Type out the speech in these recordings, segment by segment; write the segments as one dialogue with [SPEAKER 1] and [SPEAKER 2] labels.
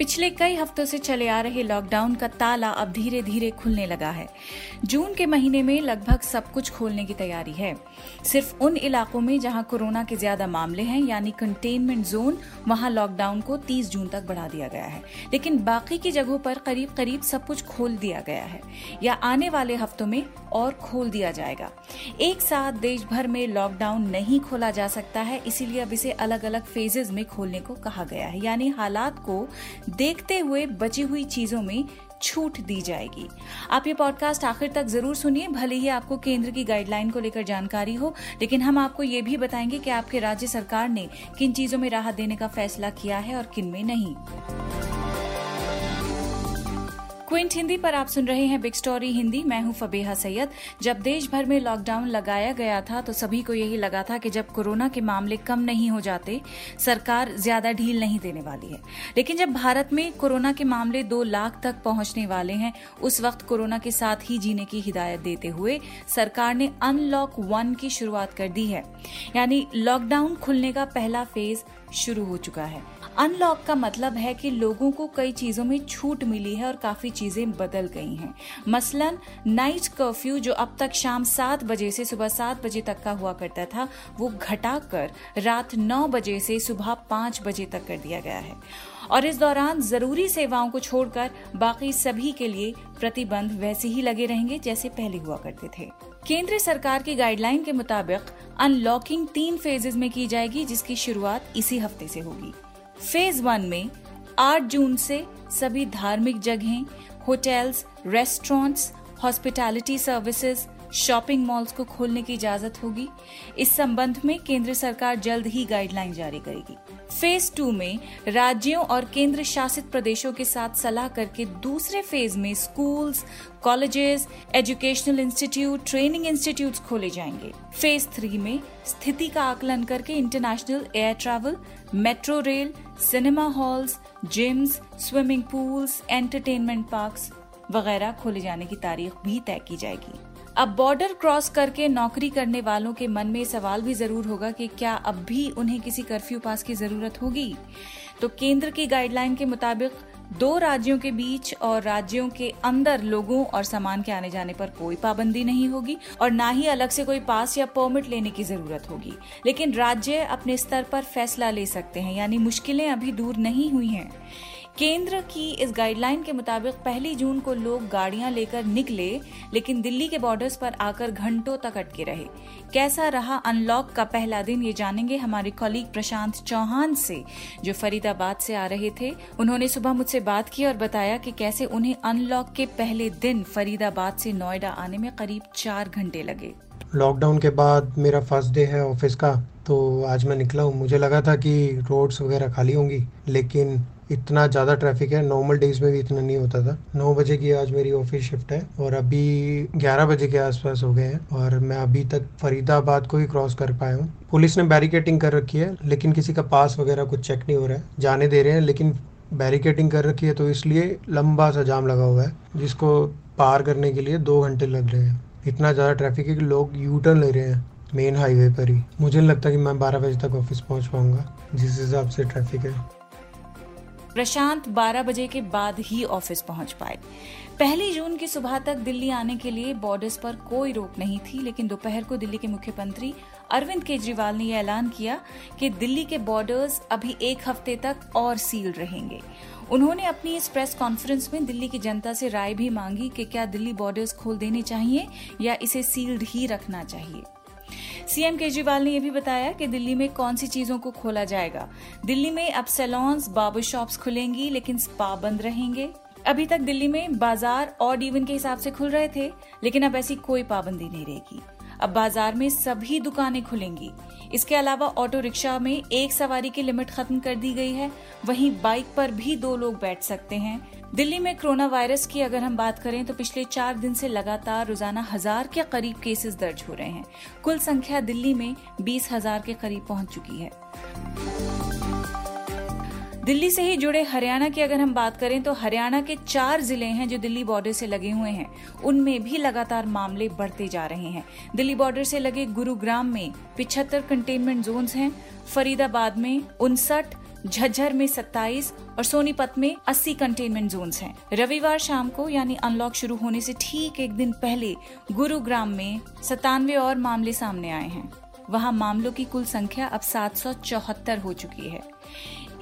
[SPEAKER 1] पिछले कई हफ्तों से चले आ रहे लॉकडाउन का ताला अब धीरे धीरे खुलने लगा है। जून के महीने में लगभग सब कुछ खोलने की तैयारी है। सिर्फ़ उन इलाकों में जहाँ कोरोना के ज़्यादा मामले हैं, यानी कंटेनमेंट जोन वहाँ लॉकडाउन को 30 जून तक बढ़ा दिया गया है। लेकिन बाकी की जगहों पर करीब करीब सब कुछ खोल दिया गया है, या आने वाले हफ्तों में और खोल दिया जाएगा। एक साथ देश भर में लॉकडाउन नहीं खोला जा सकता है, इसीलिए अब इसे अलग अलग फेजेज में खोलने को कहा गया है। यानी हालात को देखते हुए बची हुई चीज़ों में छूट दी जाएगी। आप ये पॉडकास्ट आखिर तक ज़रूर सुनिए, भले ही आपको केंद्र की गाइडलाइन को लेकर जानकारी हो, लेकिन हम आपको ये भी बताएँगे कि आपके राज्य सरकार ने किन चीज़ों में राहत देने का फैसला किया है और किन में नहीं। क्विंट हिंदी पर आप सुन रहे हैं बिग स्टोरी हिंदी। मैं हूँ फबेहा सैयद। जब देश भर में लॉकडाउन लगाया गया था तो सभी को यही लगा था कि जब कोरोना के मामले कम नहीं हो जाते, सरकार ज़्यादा ढील नहीं देने वाली है। लेकिन जब भारत में कोरोना के मामले दो लाख तक पहुँचने वाले हैं, उस वक्त कोरोना के साथ ही जीने की हिदायत देते हुए सरकार ने अनलॉक वन की शुरुआत कर दी है। यानी लॉकडाउन खुलने का पहला फ़ेज़ शुरू हो चुका है। अनलॉक का मतलब है कि लोगों को कई चीज़ों में छूट मिली है और काफ़ी चीज़ें बदल गई हैं। मसलन नाइट कर्फ्यू जो अब तक शाम सात बजे से सुबह सात बजे तक का हुआ करता था, वो घटाकर रात नौ बजे से सुबह पाँच बजे तक कर दिया गया है। और इस दौरान ज़रूरी सेवाओं को छोड़कर बाकी सभी के लिए प्रतिबंध वैसे ही लगे रहेंगे जैसे पहले हुआ करते थे। केंद्र सरकार की गाइडलाइन के मुताबिक अनलॉकिंग तीन फेजेज में की जाएगी, जिसकी शुरुआत इसी हफ़्ते से होगी। फ़ेज़ वन में 8 जून से सभी धार्मिक जगहें hotels restaurants hospitality services shopping malls को खोलने की इजाज़त होगी। इस संबंध में केंद्र सरकार जल्द ही गाइडलाइन जारी करेगी। फ़ेज़ टू में राज्यों और केंद्र शासित प्रदेशों के साथ सलाह करके दूसरे फ़ेज़ में schools colleges educational institute training institute खोले जाएँगे। फ़ेज़ थ्री में स्थिति का आकलन करके international air travel metro rail cinema halls gyms swimming pools entertainment parks वगैरह खोले जाने की तारीख भी तय की जाएगी। अब बॉर्डर क्रॉस करके नौकरी करने वालों के मन में सवाल भी ज़रूर होगा कि क्या अब भी उन्हें किसी कर्फ्यू पास की ज़रूरत होगी? तो केंद्र की गाइडलाइन के मुताबिक, दो राज्यों के बीच और राज्यों के अंदर लोगों और सामान के आने जाने पर कोई पाबंदी नहीं होगी और ना ही अलग से कोई पास या परमिट लेने की ज़रूरत होगी। लेकिन राज्य अपने स्तर पर फैसला ले सकते हैं, यानी मुश्किलें अभी दूर नहीं हुई हैं। केंद्र की इस गाइडलाइन के मुताबिक पहली जून को लोग गाड़ियाँ लेकर निकले, लेकिन दिल्ली के बॉर्डर्स पर आकर घंटों तक अटके रहे। कैसा रहा अनलॉक का पहला दिन ये जानेंगे हमारे कॉलीग प्रशांत चौहान से, जो फरीदाबाद से आ रहे थे। उन्होंने सुबह मुझसे बात की और बताया कि कैसे उन्हें अनलॉक के पहले दिन फरीदाबाद से नोएडा आने में करीब चार घंटे लगे।
[SPEAKER 2] लॉकडाउन के बाद मेरा फ़र्स्ट डे है ऑफ़िस का तो आज मैं निकला हूँ। मुझे लगा था कि रोड्स वगैरह खाली होंगी, लेकिन इतना ज़्यादा ट्रैफ़िक है नॉर्मल डेज़ में भी इतना नहीं होता था। नौ बजे की आज मेरी ऑफ़िस शिफ्ट है और अभी ग्यारह बजे के आसपास हो गए हैं और मैं अभी तक फरीदाबाद को ही क्रॉस कर पाया हूँ। पुलिस ने बैरिकेटिंग कर रखी है, लेकिन किसी का पास वगैरह कुछ चेक नहीं हो रहा है। जाने दे रहे हैं, लेकिन बैरिकेटिंग कर रखी है तो इसलिए लंबा सा जाम लगा हुआ है, जिसको पार करने के लिए दो घंटे लग रहे हैं। इतना ज़्यादा ट्रैफ़िक है कि लोग यू टर्न ले रहे हैं मेन हाईवे पर ही। मुझे नहीं लगता कि मैं बारह बजे तक ऑफ़िस पहुँच पाऊँगा, जिस हिसाब से ट्रैफ़िक है।
[SPEAKER 1] प्रशांत 12 बजे के बाद ही ऑफ़िस पहुँच पाए। पहली जून की सुबह तक दिल्ली आने के लिए बॉर्डर्स पर कोई रोक नहीं थी, लेकिन दोपहर को दिल्ली के मुख्यमंत्री अरविंद केजरीवाल ने यह ऐलान किया कि दिल्ली के बॉर्डर्स अभी एक हफ़्ते तक और सील रहेंगे। उन्होंने अपनी इस प्रेस कॉन्फ्रेंस में दिल्ली की जनता से राय भी मांगी कि क्या दिल्ली बॉर्डर्स खोल देने चाहिए या इसे सील्ड ही रखना चाहिए। सीएम केजरीवाल ने यह भी बताया कि दिल्ली में कौन सी चीज़ों को खोला जाएगा। दिल्ली में अब सैलॉन्स बाबू शॉप्स खुलेंगी, लेकिन स्पा बंद रहेंगे। अभी तक दिल्ली में बाज़ार और इवन के हिसाब से खुल रहे थे, लेकिन अब ऐसी कोई पाबंदी नहीं रहेगी। अब बाज़ार में सभी दुकानें खुलेंगी। इसके अलावा ऑटो रिक्शा में एक सवारी की लिमिट खत्म कर दी गई है। वहीं बाइक पर भी दो लोग बैठ सकते हैं। दिल्ली में कोरोना वायरस की अगर हम बात करें तो पिछले चार दिन से लगातार रोज़ाना हज़ार के करीब केसेस दर्ज हो रहे हैं। कुल संख्या दिल्ली में बीस हज़ार के करीब पहुँच चुकी है। दिल्ली से ही जुड़े हरियाणा की अगर हम बात करें तो हरियाणा के चार ज़िले हैं जो दिल्ली बॉर्डर से लगे हुए हैं। उनमें भी लगातार मामले बढ़ते जा रहे हैं। दिल्ली बॉर्डर से लगे गुरुग्राम में पिछहत्तर कंटेनमेंट जोन हैं, फरीदाबाद में उनसठ, झज्जर में 27 और सोनीपत में 80 कंटेनमेंट जोन्स हैं। रविवार शाम को यानी अनलॉक शुरू होने से ठीक एक दिन पहले गुरुग्राम में सतानवे और मामले सामने आए हैं। वहाँ मामलों की कुल संख्या अब सात सौ चौहत्तर हो चुकी है।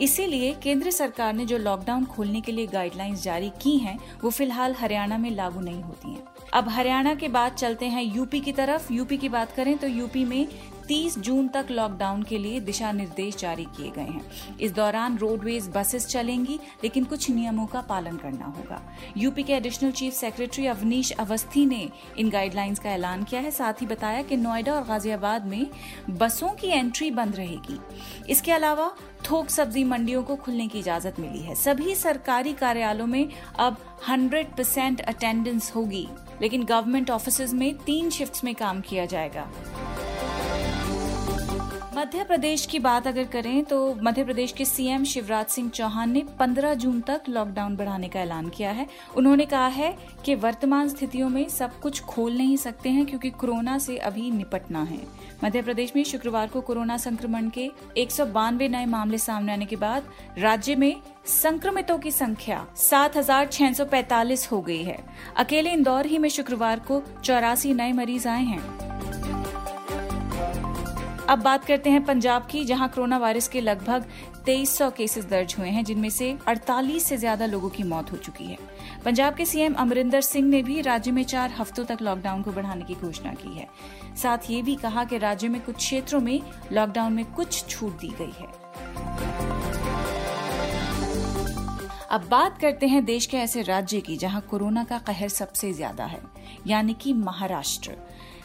[SPEAKER 1] इसीलिए केंद्र सरकार ने जो लॉकडाउन खोलने के लिए गाइडलाइंस जारी की हैं, वो फ़िलहाल हरियाणा में लागू नहीं होती हैं। अब हरियाणा के बाद चलते हैं यूपी की तरफ़। यूपी की बात करें तो यूपी में 30 जून तक लॉकडाउन के लिए दिशा निर्देश जारी किए गए हैं। इस दौरान रोडवेज़ बसेस चलेंगी, लेकिन कुछ नियमों का पालन करना होगा। यूपी के additional chief secretary Avanish Awasthi ने इन गाइडलाइंस का ऐलान किया है। साथ ही बताया कि नोएडा और गाजियाबाद में बसों की एंट्री बंद रहेगी। इसके अलावा थोक सब्ज़ी मंडियों को खुलने की इजाज़त मिली है। सभी सरकारी कार्यालयों में अब 100 परसेंट अटेंडेंस होगी, लेकिन गवर्नमेंट ऑफ़िस में तीन शिफ्ट में काम किया जाएगा। मध्य प्रदेश की बात अगर करें तो मध्य प्रदेश के सीएम शिवराज सिंह चौहान ने 15 जून तक लॉकडाउन बढ़ाने का ऐलान किया है। उन्होंने कहा है कि वर्तमान स्थितियों में सब कुछ खोल नहीं सकते हैं क्योंकि कोरोना से अभी निपटना है। मध्य प्रदेश में शुक्रवार को कोरोना संक्रमण के एक सौ बानवे नए मामले सामने आने के बाद राज्य में संक्रमितों की संख्या 7,645 हो गई है। अकेले इंदौर ही में शुक्रवार को चौरासी नए मरीज़ आए हैं। अब बात करते हैं पंजाब की, जहाँ कोरोना वायरस के लगभग 2300 केसेस दर्ज हुए हैं, जिनमें से 48 से ज़्यादा लोगों की मौत हो चुकी है। पंजाब के सीएम अमरिंदर सिंह ने भी राज्य में चार हफ्तों तक लॉकडाउन को बढ़ाने की घोषणा की है। साथ ये भी कहा कि राज्य में कुछ क्षेत्रों में लॉकडाउन में कुछ छूट दी गई है। अब बात करते हैं देश के ऐसे राज्य की, जहाँ कोरोना का कहर सबसे ज़्यादा है, यानी कि महाराष्ट्र।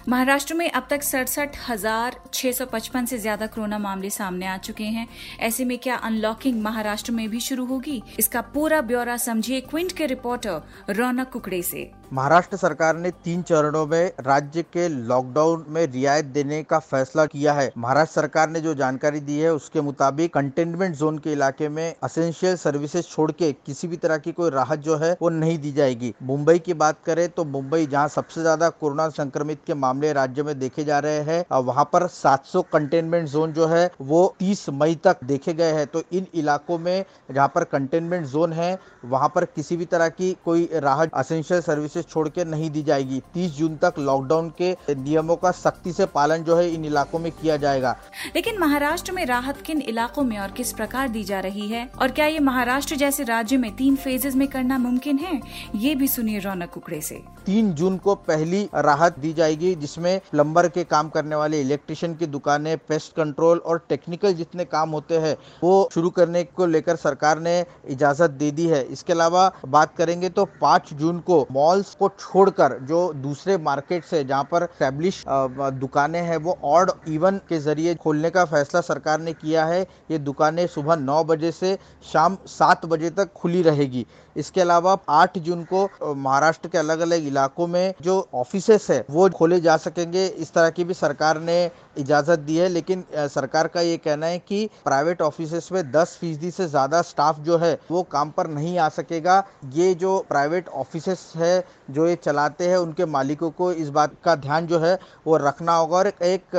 [SPEAKER 1] महाराष्ट्र में अब तक सड़सठ हज़ार छह सौ पचपन से ज़्यादा कोरोना मामले सामने आ चुके हैं। ऐसे में क्या अनलॉकिंग महाराष्ट्र में भी शुरू होगी? इसका पूरा ब्यौरा समझिए क्विंट के रिपोर्टर रौनक कुकड़े से।
[SPEAKER 3] महाराष्ट्र सरकार ने तीन चरणों में राज्य के लॉकडाउन में रियायत देने का फैसला किया है। महाराष्ट्र सरकार ने जो जानकारी दी है, उसके मुताबिक कंटेनमेंट जोन के इलाके में असेंशियल सर्विसेज़ छोड़ के किसी भी तरह की कोई राहत जो है, वो नहीं दी जाएगी। मुंबई की बात करें तो मुंबई, जहाँ सबसे ज़्यादा कोरोना संक्रमित के मामले राज्य में देखे जा रहे हैं वहाँ पर 700 कंटेनमेंट जोन जो है, वो 30 मई तक देखे गए हैं। तो इन इलाकों में जहाँ पर कंटेनमेंट जोन है, वहाँ पर किसी भी तरह की कोई राहत असेंशियल सर्विसेज़ छोड़ के नहीं दी जाएगी। 30 जून तक लॉकडाउन के नियमों का सख्ती से पालन जो है इन इलाकों में किया जाएगा।
[SPEAKER 1] लेकिन महाराष्ट्र में राहत किन इलाकों में और किस प्रकार दी जा रही है? और क्या ये महाराष्ट्र जैसे राज्य में तीन फेजेज में करना मुमकिन है? ये भी सुनिए रौनक कुकड़े से।
[SPEAKER 3] तीन जून को पहली राहत दी जाएगी जिसमें प्लम्बर के काम करने वाले इलेक्ट्रिशियन की दुकानें पेस्ट कंट्रोल और टेक्निकल जितने काम होते हैं वो शुरू करने को लेकर सरकार ने इजाज़त दे दी है। इसके अलावा बात करेंगे तो पाँच जून को मॉल्स को छोड़कर जो दूसरे मार्केट से जहाँ पर स्टैब्लिश दुकानें हैं, वो ऑड इवन के ज़रिए खोलने का फैसला सरकार ने किया है। ये दुकानें सुबह नौ बजे से शाम सात बजे तक खुली रहेगी। इसके अलावा 8 जून को महाराष्ट्र के अलग अलग इलाकों में जो ऑफ़िस है, वो खोले जा सकेंगे। इस तरह की भी सरकार ने इजाज़त दी है, लेकिन सरकार का ये कहना है कि प्राइवेट ऑफ़िस में 10 फ़ीसदी से ज़्यादा स्टाफ जो है, वो काम पर नहीं आ सकेगा। ये जो प्राइवेट ऑफ़िस है जो ये चलाते हैं, उनके मालिकों को इस बात का ध्यान जो है, वो रखना होगा और एक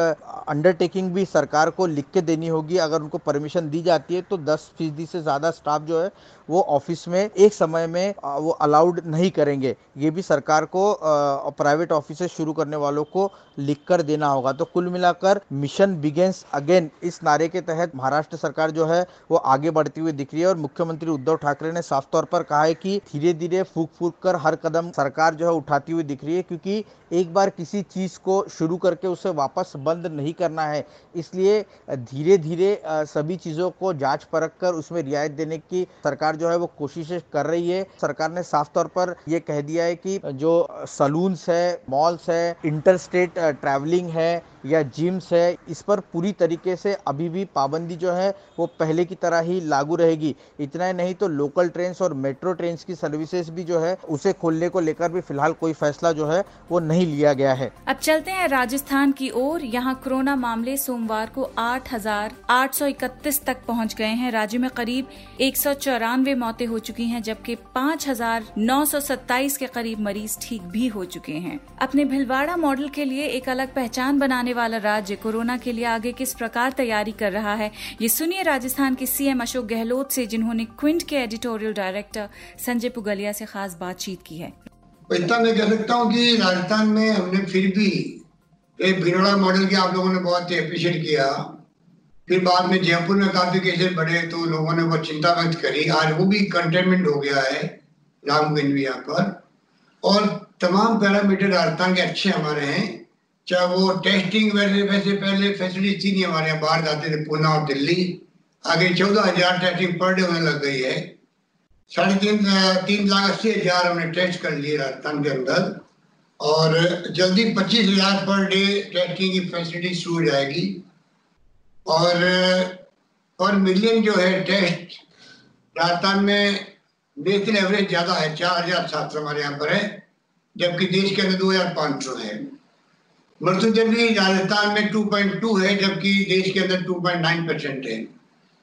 [SPEAKER 3] अंडरटेकिंग भी सरकार को लिख के देनी होगी। अगर उनको परमिशन दी जाती है तो दस फ़ीसदी से ज़्यादा स्टाफ जो है, वो ऑफ़िस में एक समय में वो अलाउड नहीं करेंगे। ये भी सरकार को प्राइवेट ऑफ़िस शुरू करने वालों को लिख कर देना होगा। तो कुल मिलाकर मिशन बिगेंस अगेन इस नारे के तहत महाराष्ट्र सरकार जो है, वो आगे बढ़ती हुई दिख रही है और मुख्यमंत्री उद्धव ठाकरे ने साफ़ तौर पर कहा है कि धीरे धीरे फूक फूक कर हर कदम सरकार जो है उठाती हुई दिख रही है क्योंकि एक बार किसी चीज़ को शुरू करके उसे वापस बंद नहीं करना है। इसलिए धीरे धीरे सभी चीज़ों को जाँच परख कर उसमें रियायत देने की सरकार जो है, वो कोशिशें कर रही है। सरकार ने साफ़ तौर पर यह कह दिया है कि जो सलून्स है, मॉल्स है इंटर स्टेट ट्रैवलिंग है या जिम्स है, इस पर पूरी तरीके से अभी भी पाबंदी जो है, वो पहले की तरह ही लागू रहेगी। इतना ही नहीं तो लोकल ट्रेन और मेट्रो ट्रेन की सर्विसेज़ भी जो है, उसे खोलने को लेकर भी फ़िलहाल कोई फैसला जो है, वो नहीं लिया गया है।
[SPEAKER 1] अब चलते हैं राजस्थान की ओर। यहाँ कोरोना मामले सोमवार को आठ हज़ार आठ सौ इकतीस तक पहुँच गए हैं। राज्य में करीब एक सौ चौरानवे मौतें हो चुकी हैं, जबकि पाँच हज़ार नौ सौ सत्ताईस के करीब मरीज़ ठीक भी हो चुके हैं। अपने भिलवाड़ा मॉडल के लिए एक अलग पहचान बनाने वाला राज्य कोरोना के लिए आगे किस प्रकार तैयारी कर रहा है, ये सुनिए राजस्थान के सीएम अशोक गहलोत से, जिन्होंने क्विंट के एडिटोरियल डायरेक्टर संजय पुगलिया से खास बातचीत की है।
[SPEAKER 4] इतना मैं कह सकता हूँ कि राजस्थान में हमने फिर भी एक भिनोड़ा मॉडल की आप लोगों ने बहुत अप्रिशिएट किया। फिर बाद में जयपुर में काफ़ी केसेस बढ़े तो लोगों ने बहुत चिंता व्यक्त करी। आज वो भी कंटेनमेंट हो गया है रामगंज भी यहाँ पर। और तमाम पैरामीटर राजस्थान के अच्छे हमारे हैं। चाहे वो टेस्टिंग वैसे वैसे पहले फैसिलिटी थी नहीं हमारे यहाँ बाहर जाते थे पूना और दिल्ली। आगे चौदह हज़ार टेस्टिंग पर डे होने लग गई है। साढ़े तीन तीन लाख अस्सी हज़ार हमने टेस्ट कर लिए राजस्थान के अंदर। और जल्दी पच्चीस हज़ार पर डे टेस्टिंग की फैसिलिटी शुरू हो जाएगी। और पर मिलियन जो है टेस्ट राजस्थान में नेशनल एवरेज ज़्यादा है, चार हज़ार सात सौ हमारे यहाँ पर है। जबकि देश के अंदर दो हज़ार पाँच सौ है। मृत्युदर भी राजस्थान में 2.2 है, जबकि देश के अंदर 2.9 परसेंट है।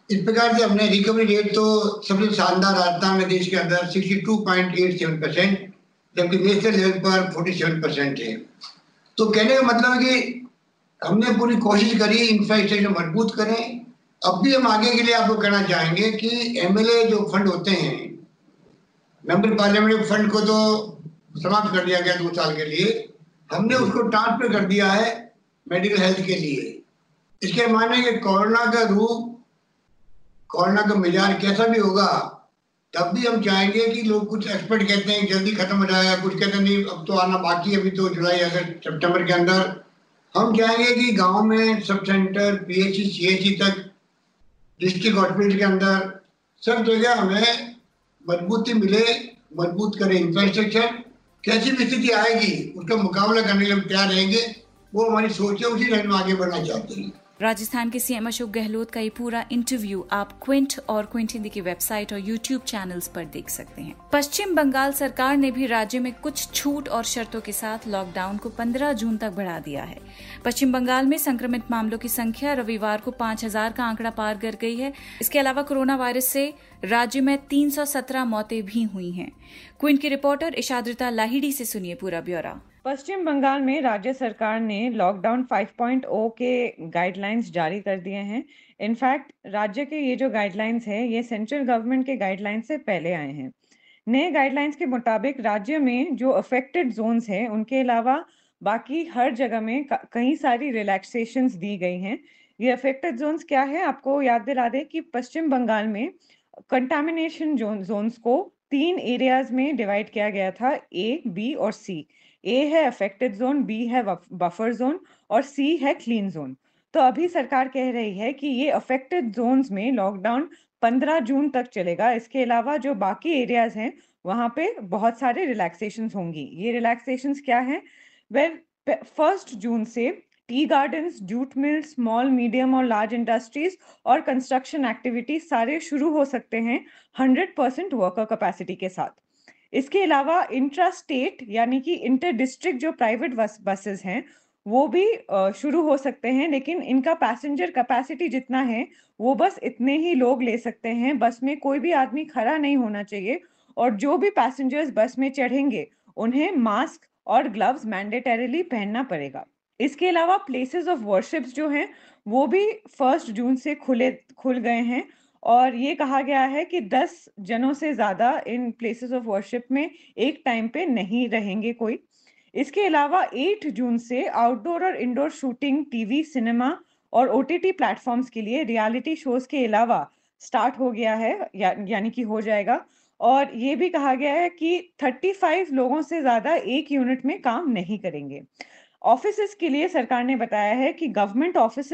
[SPEAKER 4] इस प्रकार से हमने रिकवरी रेट तो सबसे शानदार राजस्थान में देश के अंदर 62.87 परसेंट जबकि नेशनल लेवल पर 47 परसेंट है। तो कहने का मतलब है कि हमने पूरी कोशिश करी इंफ्रास्ट्रक्चर मज़बूत करें। अब भी हम आगे के लिए आपको कहना चाहेंगे कि एमएलए जो फंड होते हैं मेंबर पार्लियामेंट फंड को तो समाप्त कर दिया गया दो साल के लिए। हमने उसको ट्रांसफ़र कर दिया है मेडिकल हेल्थ के लिए। इसके माने कि कोरोना का रूप कोरोना का मिजाज कैसा भी होगा तब भी हम चाहेंगे कि लोग कुछ एक्सपर्ट कहते हैं जल्दी खत्म हो जाएगा कुछ कहते हैं नहीं अब तो आना बाकी है अभी तो जुलाई अगस्त सितंबर के अंदर। हम चाहेंगे कि गाँव में सब सेंटर पीएचसी सीएचसी तक डिस्ट्रिक्ट हॉस्पिटल के अंदर सब जगह हमें मजबूती मिले मज़बूत करें इंफ्रास्ट्रक्चर कैसी भी स्थिति आएगी, उसका मुकाबला करने के लिए तैयार रहेंगे, वो हमारी सोच है, उसी लाइन में आगे बढ़ना चाहते हैं।
[SPEAKER 1] राजस्थान के सीएम अशोक गहलोत का ये पूरा इंटरव्यू आप क्विंट और क्विंट हिंदी की वेबसाइट और यूट्यूब चैनल्स पर देख सकते हैं। पश्चिम बंगाल सरकार ने भी राज्य में कुछ छूट और शर्तों के साथ लॉकडाउन को 15 जून तक बढ़ा दिया है। पश्चिम बंगाल में संक्रमित मामलों की संख्या रविवार को 5000 का आंकड़ा पार कर गई है। इसके अलावा कोरोना वायरस से राज्य में 317 मौतें भी हुई हैं। क्विंट की रिपोर्टर इशाद्रिता लाहिड़ी से सुनिए पूरा ब्यौरा।
[SPEAKER 5] पश्चिम बंगाल में राज्य सरकार ने लॉकडाउन 5.0 के गाइडलाइंस जारी कर दिए हैं। इनफैक्ट राज्य के ये जो गाइडलाइंस है, ये सेंट्रल गवर्नमेंट के गाइडलाइंस से पहले आए हैं। नए गाइडलाइंस के मुताबिक राज्य में जो अफेक्टेड जोन्स हैं, उनके अलावा बाकी हर जगह में कई सारी रिलैक्सेशन दी गई हैं। ये अफेक्टेड जोन्स क्या है? आपको याद दिला दे कि पश्चिम बंगाल में कंटामिनेशन जोन्स को तीन एरियाज़ में डिवाइड किया गया था ए बी और सी ए है अफेक्टेड जोन बी है बफर जोन और सी है क्लीन जोन तो अभी सरकार कह रही है कि ये अफेक्टेड जोन्स में लॉकडाउन 15 जून तक चलेगा। इसके अलावा जो बाकी एरियाज़ हैं, वहाँ पे बहुत सारे रिलैक्सेशन होंगी। ये रिलैक्सेशन क्या है? वेल फ़र्स्ट जून से tea garden jute mill small medium और लार्ज इंडस्ट्रीज़ और कंस्ट्रक्शन एक्टिविटी सारे शुरू हो सकते हैं हंड्रेड परसेंट वर्कर कैपेसिटी के साथ। इसके अलावा इंट्रा स्टेट यानी कि इंटर डिस्ट्रिक्ट जो प्राइवेट बस, बसेस हैं, वो भी शुरू हो सकते हैं, लेकिन इनका पैसेंजर कैपेसिटी जितना है, वो बस इतने ही लोग ले सकते हैं। बस में कोई भी आदमी खड़ा नहीं होना चाहिए और जो भी पैसेंजर्स बस में चढ़ेंगे, उन्हें मास्क और ग्लव्स मैंडेटरीली पहनना पड़ेगा। इसके अलावा प्लेसेस ऑफ़ वर्शिप्स जो हैं वो भी फ़र्स्ट जून से खुले खुल गए हैं और ये कहा गया है कि 10 जनों से ज़्यादा इन प्लेसेस ऑफ़ वर्शिप में एक टाइम पे नहीं रहेंगे कोई। इसके अलावा 8 जून से आउटडोर और इंडोर शूटिंग टीवी सिनेमा और ओ टी प्लेटफॉर्म्स के लिए रियलिटी शोज़ के अलावा स्टार्ट हो गया है या, यानी कि हो जाएगा। और ये भी कहा गया है कि 35 लोगों से ज़्यादा एक यूनिट में काम नहीं करेंगे। ऑफ़िस के लिए सरकार ने बताया है कि गवर्नमेंट ऑफ़िस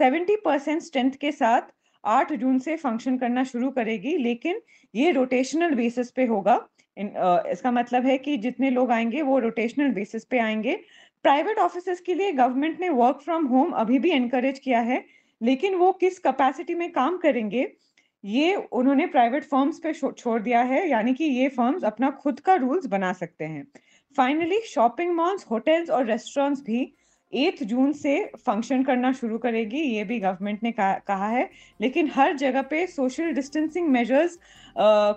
[SPEAKER 5] 70 परसेंट स्ट्रेंथ के साथ आठ जून से फ़ंक्शन करना शुरू करेगी लेकिन ये रोटेशनल बेसिस पे होगा। इन, आ, इसका मतलब है कि जितने लोग आएँगे वो रोटेशनल बेसिस पे आएँगे। प्राइवेट ऑफ़िस के लिए गवर्नमेंट ने वर्क फ्रॉम होम अभी भी एनकरेज किया है लेकिन वो किस कैपेसिटी में काम करेंगे ये उन्होंने प्राइवेट फर्म्स पे छोड़ दिया है यानी कि ये फर्म्स अपना खुद का रूल्स बना सकते हैं। फाइनली शॉपिंग मॉल्स होटल्स और रेस्टोरेंट्स भी एथ जून से फ़ंक्शन करना शुरू करेगी, ये भी गवर्नमेंट ने कहा है। लेकिन हर जगह पे सोशल डिस्टेंसिंग मेजर्स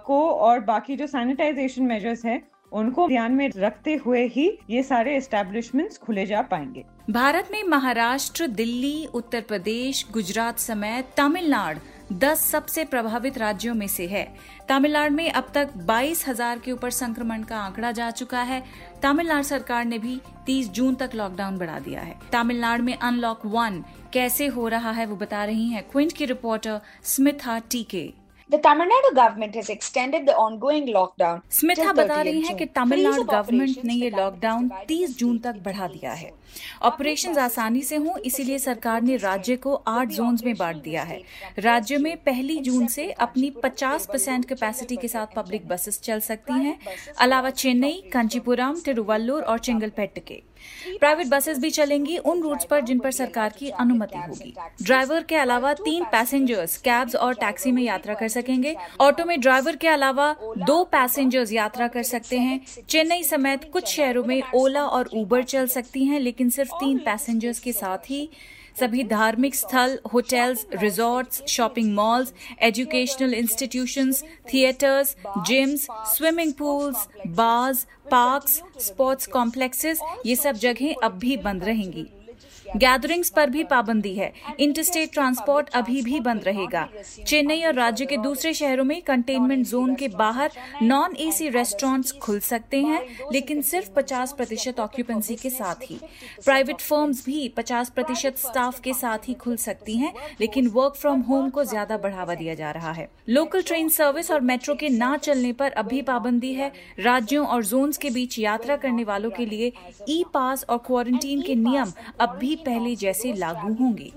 [SPEAKER 5] को और बाकी जो सैनिटाइजेशन मेजर्स है, उनको ध्यान में रखते हुए ही ये सारे एस्टेब्लिशमेंट्स खुले जा पाएँगे।
[SPEAKER 1] भारत में महाराष्ट्र, दिल्ली, उत्तर प्रदेश, गुजरात समेत तमिलनाडु दस सबसे प्रभावित राज्यों में से है। तमिलनाडु में अब तक बाईस हज़ार के ऊपर संक्रमण का आंकड़ा जा चुका है। तमिलनाडु सरकार ने भी 30 जून तक लॉकडाउन बढ़ा दिया है। तमिलनाडु में अनलॉक वन कैसे हो रहा है वो बता रही है क्विंट की रिपोर्टर स्मिथा टीके।
[SPEAKER 6] The Tamil Nadu government has extended the ongoing lockdown.
[SPEAKER 1] Smitha बता रही हैं कि तमिलनाडु गवर्नमेंट ने ये लॉकडाउन 30 जून तक बढ़ा दिया है। ऑपरेशन आसानी से हों इसीलिए सरकार ने राज्य को आठ जोन में बांट दिया है। राज्य में पहली जून से अपनी 50 परसेंट कैपेसिटी के साथ पब्लिक बसेस चल सकती हैं। अलावा चेन्नई कांचीपुरम तिरुवल्लुर और चिंगलपेट के प्राइवेट बसेस भी चलेंगी, उन रूट्स पर जिन पर सरकार की अनुमति होगी। ड्राइवर के अलावा तीन पैसेंजर्स कैब्स और टैक्सी में यात्रा कर सकेंगे। ऑटो में ड्राइवर के अलावा दो पैसेंजर्स यात्रा कर सकते हैं। चेन्नई समेत कुछ शहरों में ओला और उबर चल सकती हैं, लेकिन सिर्फ़ तीन पैसेंजर्स के साथ ही सभी धार्मिक स्थल hotels resorts shopping malls educational institutions theatres gyms swimming pools bars parks sports complexes ये सब जगह अब भी बंद रहेंगी। गैदरिंग्स पर भी पाबंदी है। इंटरस्टेट ट्रांसपोर्ट अभी भी बंद रहेगा। चेन्नई और राज्य के दूसरे शहरों में कंटेनमेंट जोन के बाहर नॉन एसी रेस्टोरेंट्स खुल सकते हैं, लेकिन सिर्फ़ 50 प्रतिशत ऑक्यूपेंसी के साथ ही। प्राइवेट फर्म्स भी 50 प्रतिशत स्टाफ के साथ ही खुल सकती हैं, लेकिन वर्क फ्रॉम होम को ज़्यादा बढ़ावा दिया जा रहा है। लोकल ट्रेन सर्विस और मेट्रो के ना चलने पर अभी पाबंदी है। राज्यों और जोन्स के बीच यात्रा करने वालों के लिए ई पास और क्वारंटीन के नियम अब भी पहले जैसे लागू होंगे।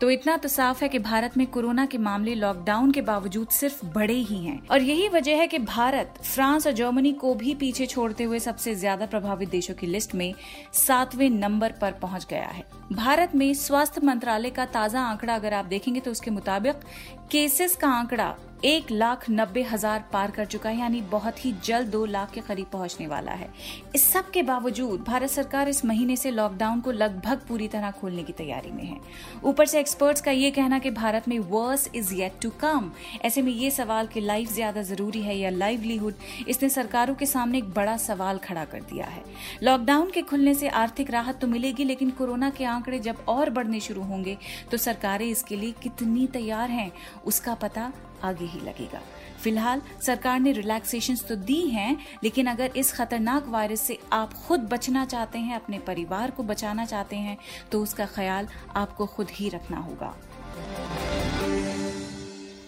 [SPEAKER 1] तो इतना तो साफ़ है कि भारत में कोरोना के मामले लॉकडाउन के बावजूद सिर्फ़ बड़े ही हैं। और यही वजह है कि भारत फ्रांस और जर्मनी को भी पीछे छोड़ते हुए सबसे ज़्यादा प्रभावित देशों की लिस्ट में सातवें नंबर पर पहुँच गया है। भारत में स्वास्थ्य मंत्रालय का ताज़ा आंकड़ा अगर आप देखेंगे तो उसके मुताबिक केसेस का आंकड़ा एक लाख नब्बे हज़ार पार कर चुका है, यानी बहुत ही जल्द दो लाख के करीब पहुँचने वाला है। इस सब के बावजूद, भारत सरकार इस महीने से लॉकडाउन को लगभग पूरी तरह खोलने की तैयारी में है। ऊपर से एक्सपर्ट्स का ये कहना कि भारत में worse is yet to come ऐसे में ये सवाल कि लाइफ ज़्यादा ज़रूरी है या लाइवलीहुड इसने सरकारों के सामने एक बड़ा सवाल खड़ा कर दिया है। लॉकडाउन के खुलने से आर्थिक राहत तो मिलेगी, लेकिन कोरोना के आंकड़े जब और बढ़ने शुरू होंगे तो सरकारें इसके लिए कितनी तैयार हैं, उसका पता आगे ही लगेगा। फ़िलहाल सरकार ने रिलैक्सेशन तो दी हैं, लेकिन अगर इस खतरनाक वायरस से आप खुद बचना चाहते हैं, अपने परिवार को बचाना चाहते हैं तो उसका ख्याल आपको खुद ही रखना होगा।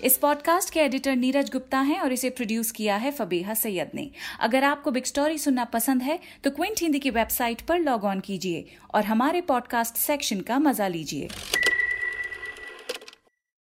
[SPEAKER 1] इस पॉडकास्ट के एडिटर नीरज गुप्ता हैं और इसे प्रोड्यूस किया है फबीहा सैयद ने। अगर आपको बिग स्टोरी सुनना पसंद है तो क्विंट हिंदी की वेबसाइट पर लॉग ऑन कीजिए और हमारे पॉडकास्ट सेक्शन का मज़ा लीजिए।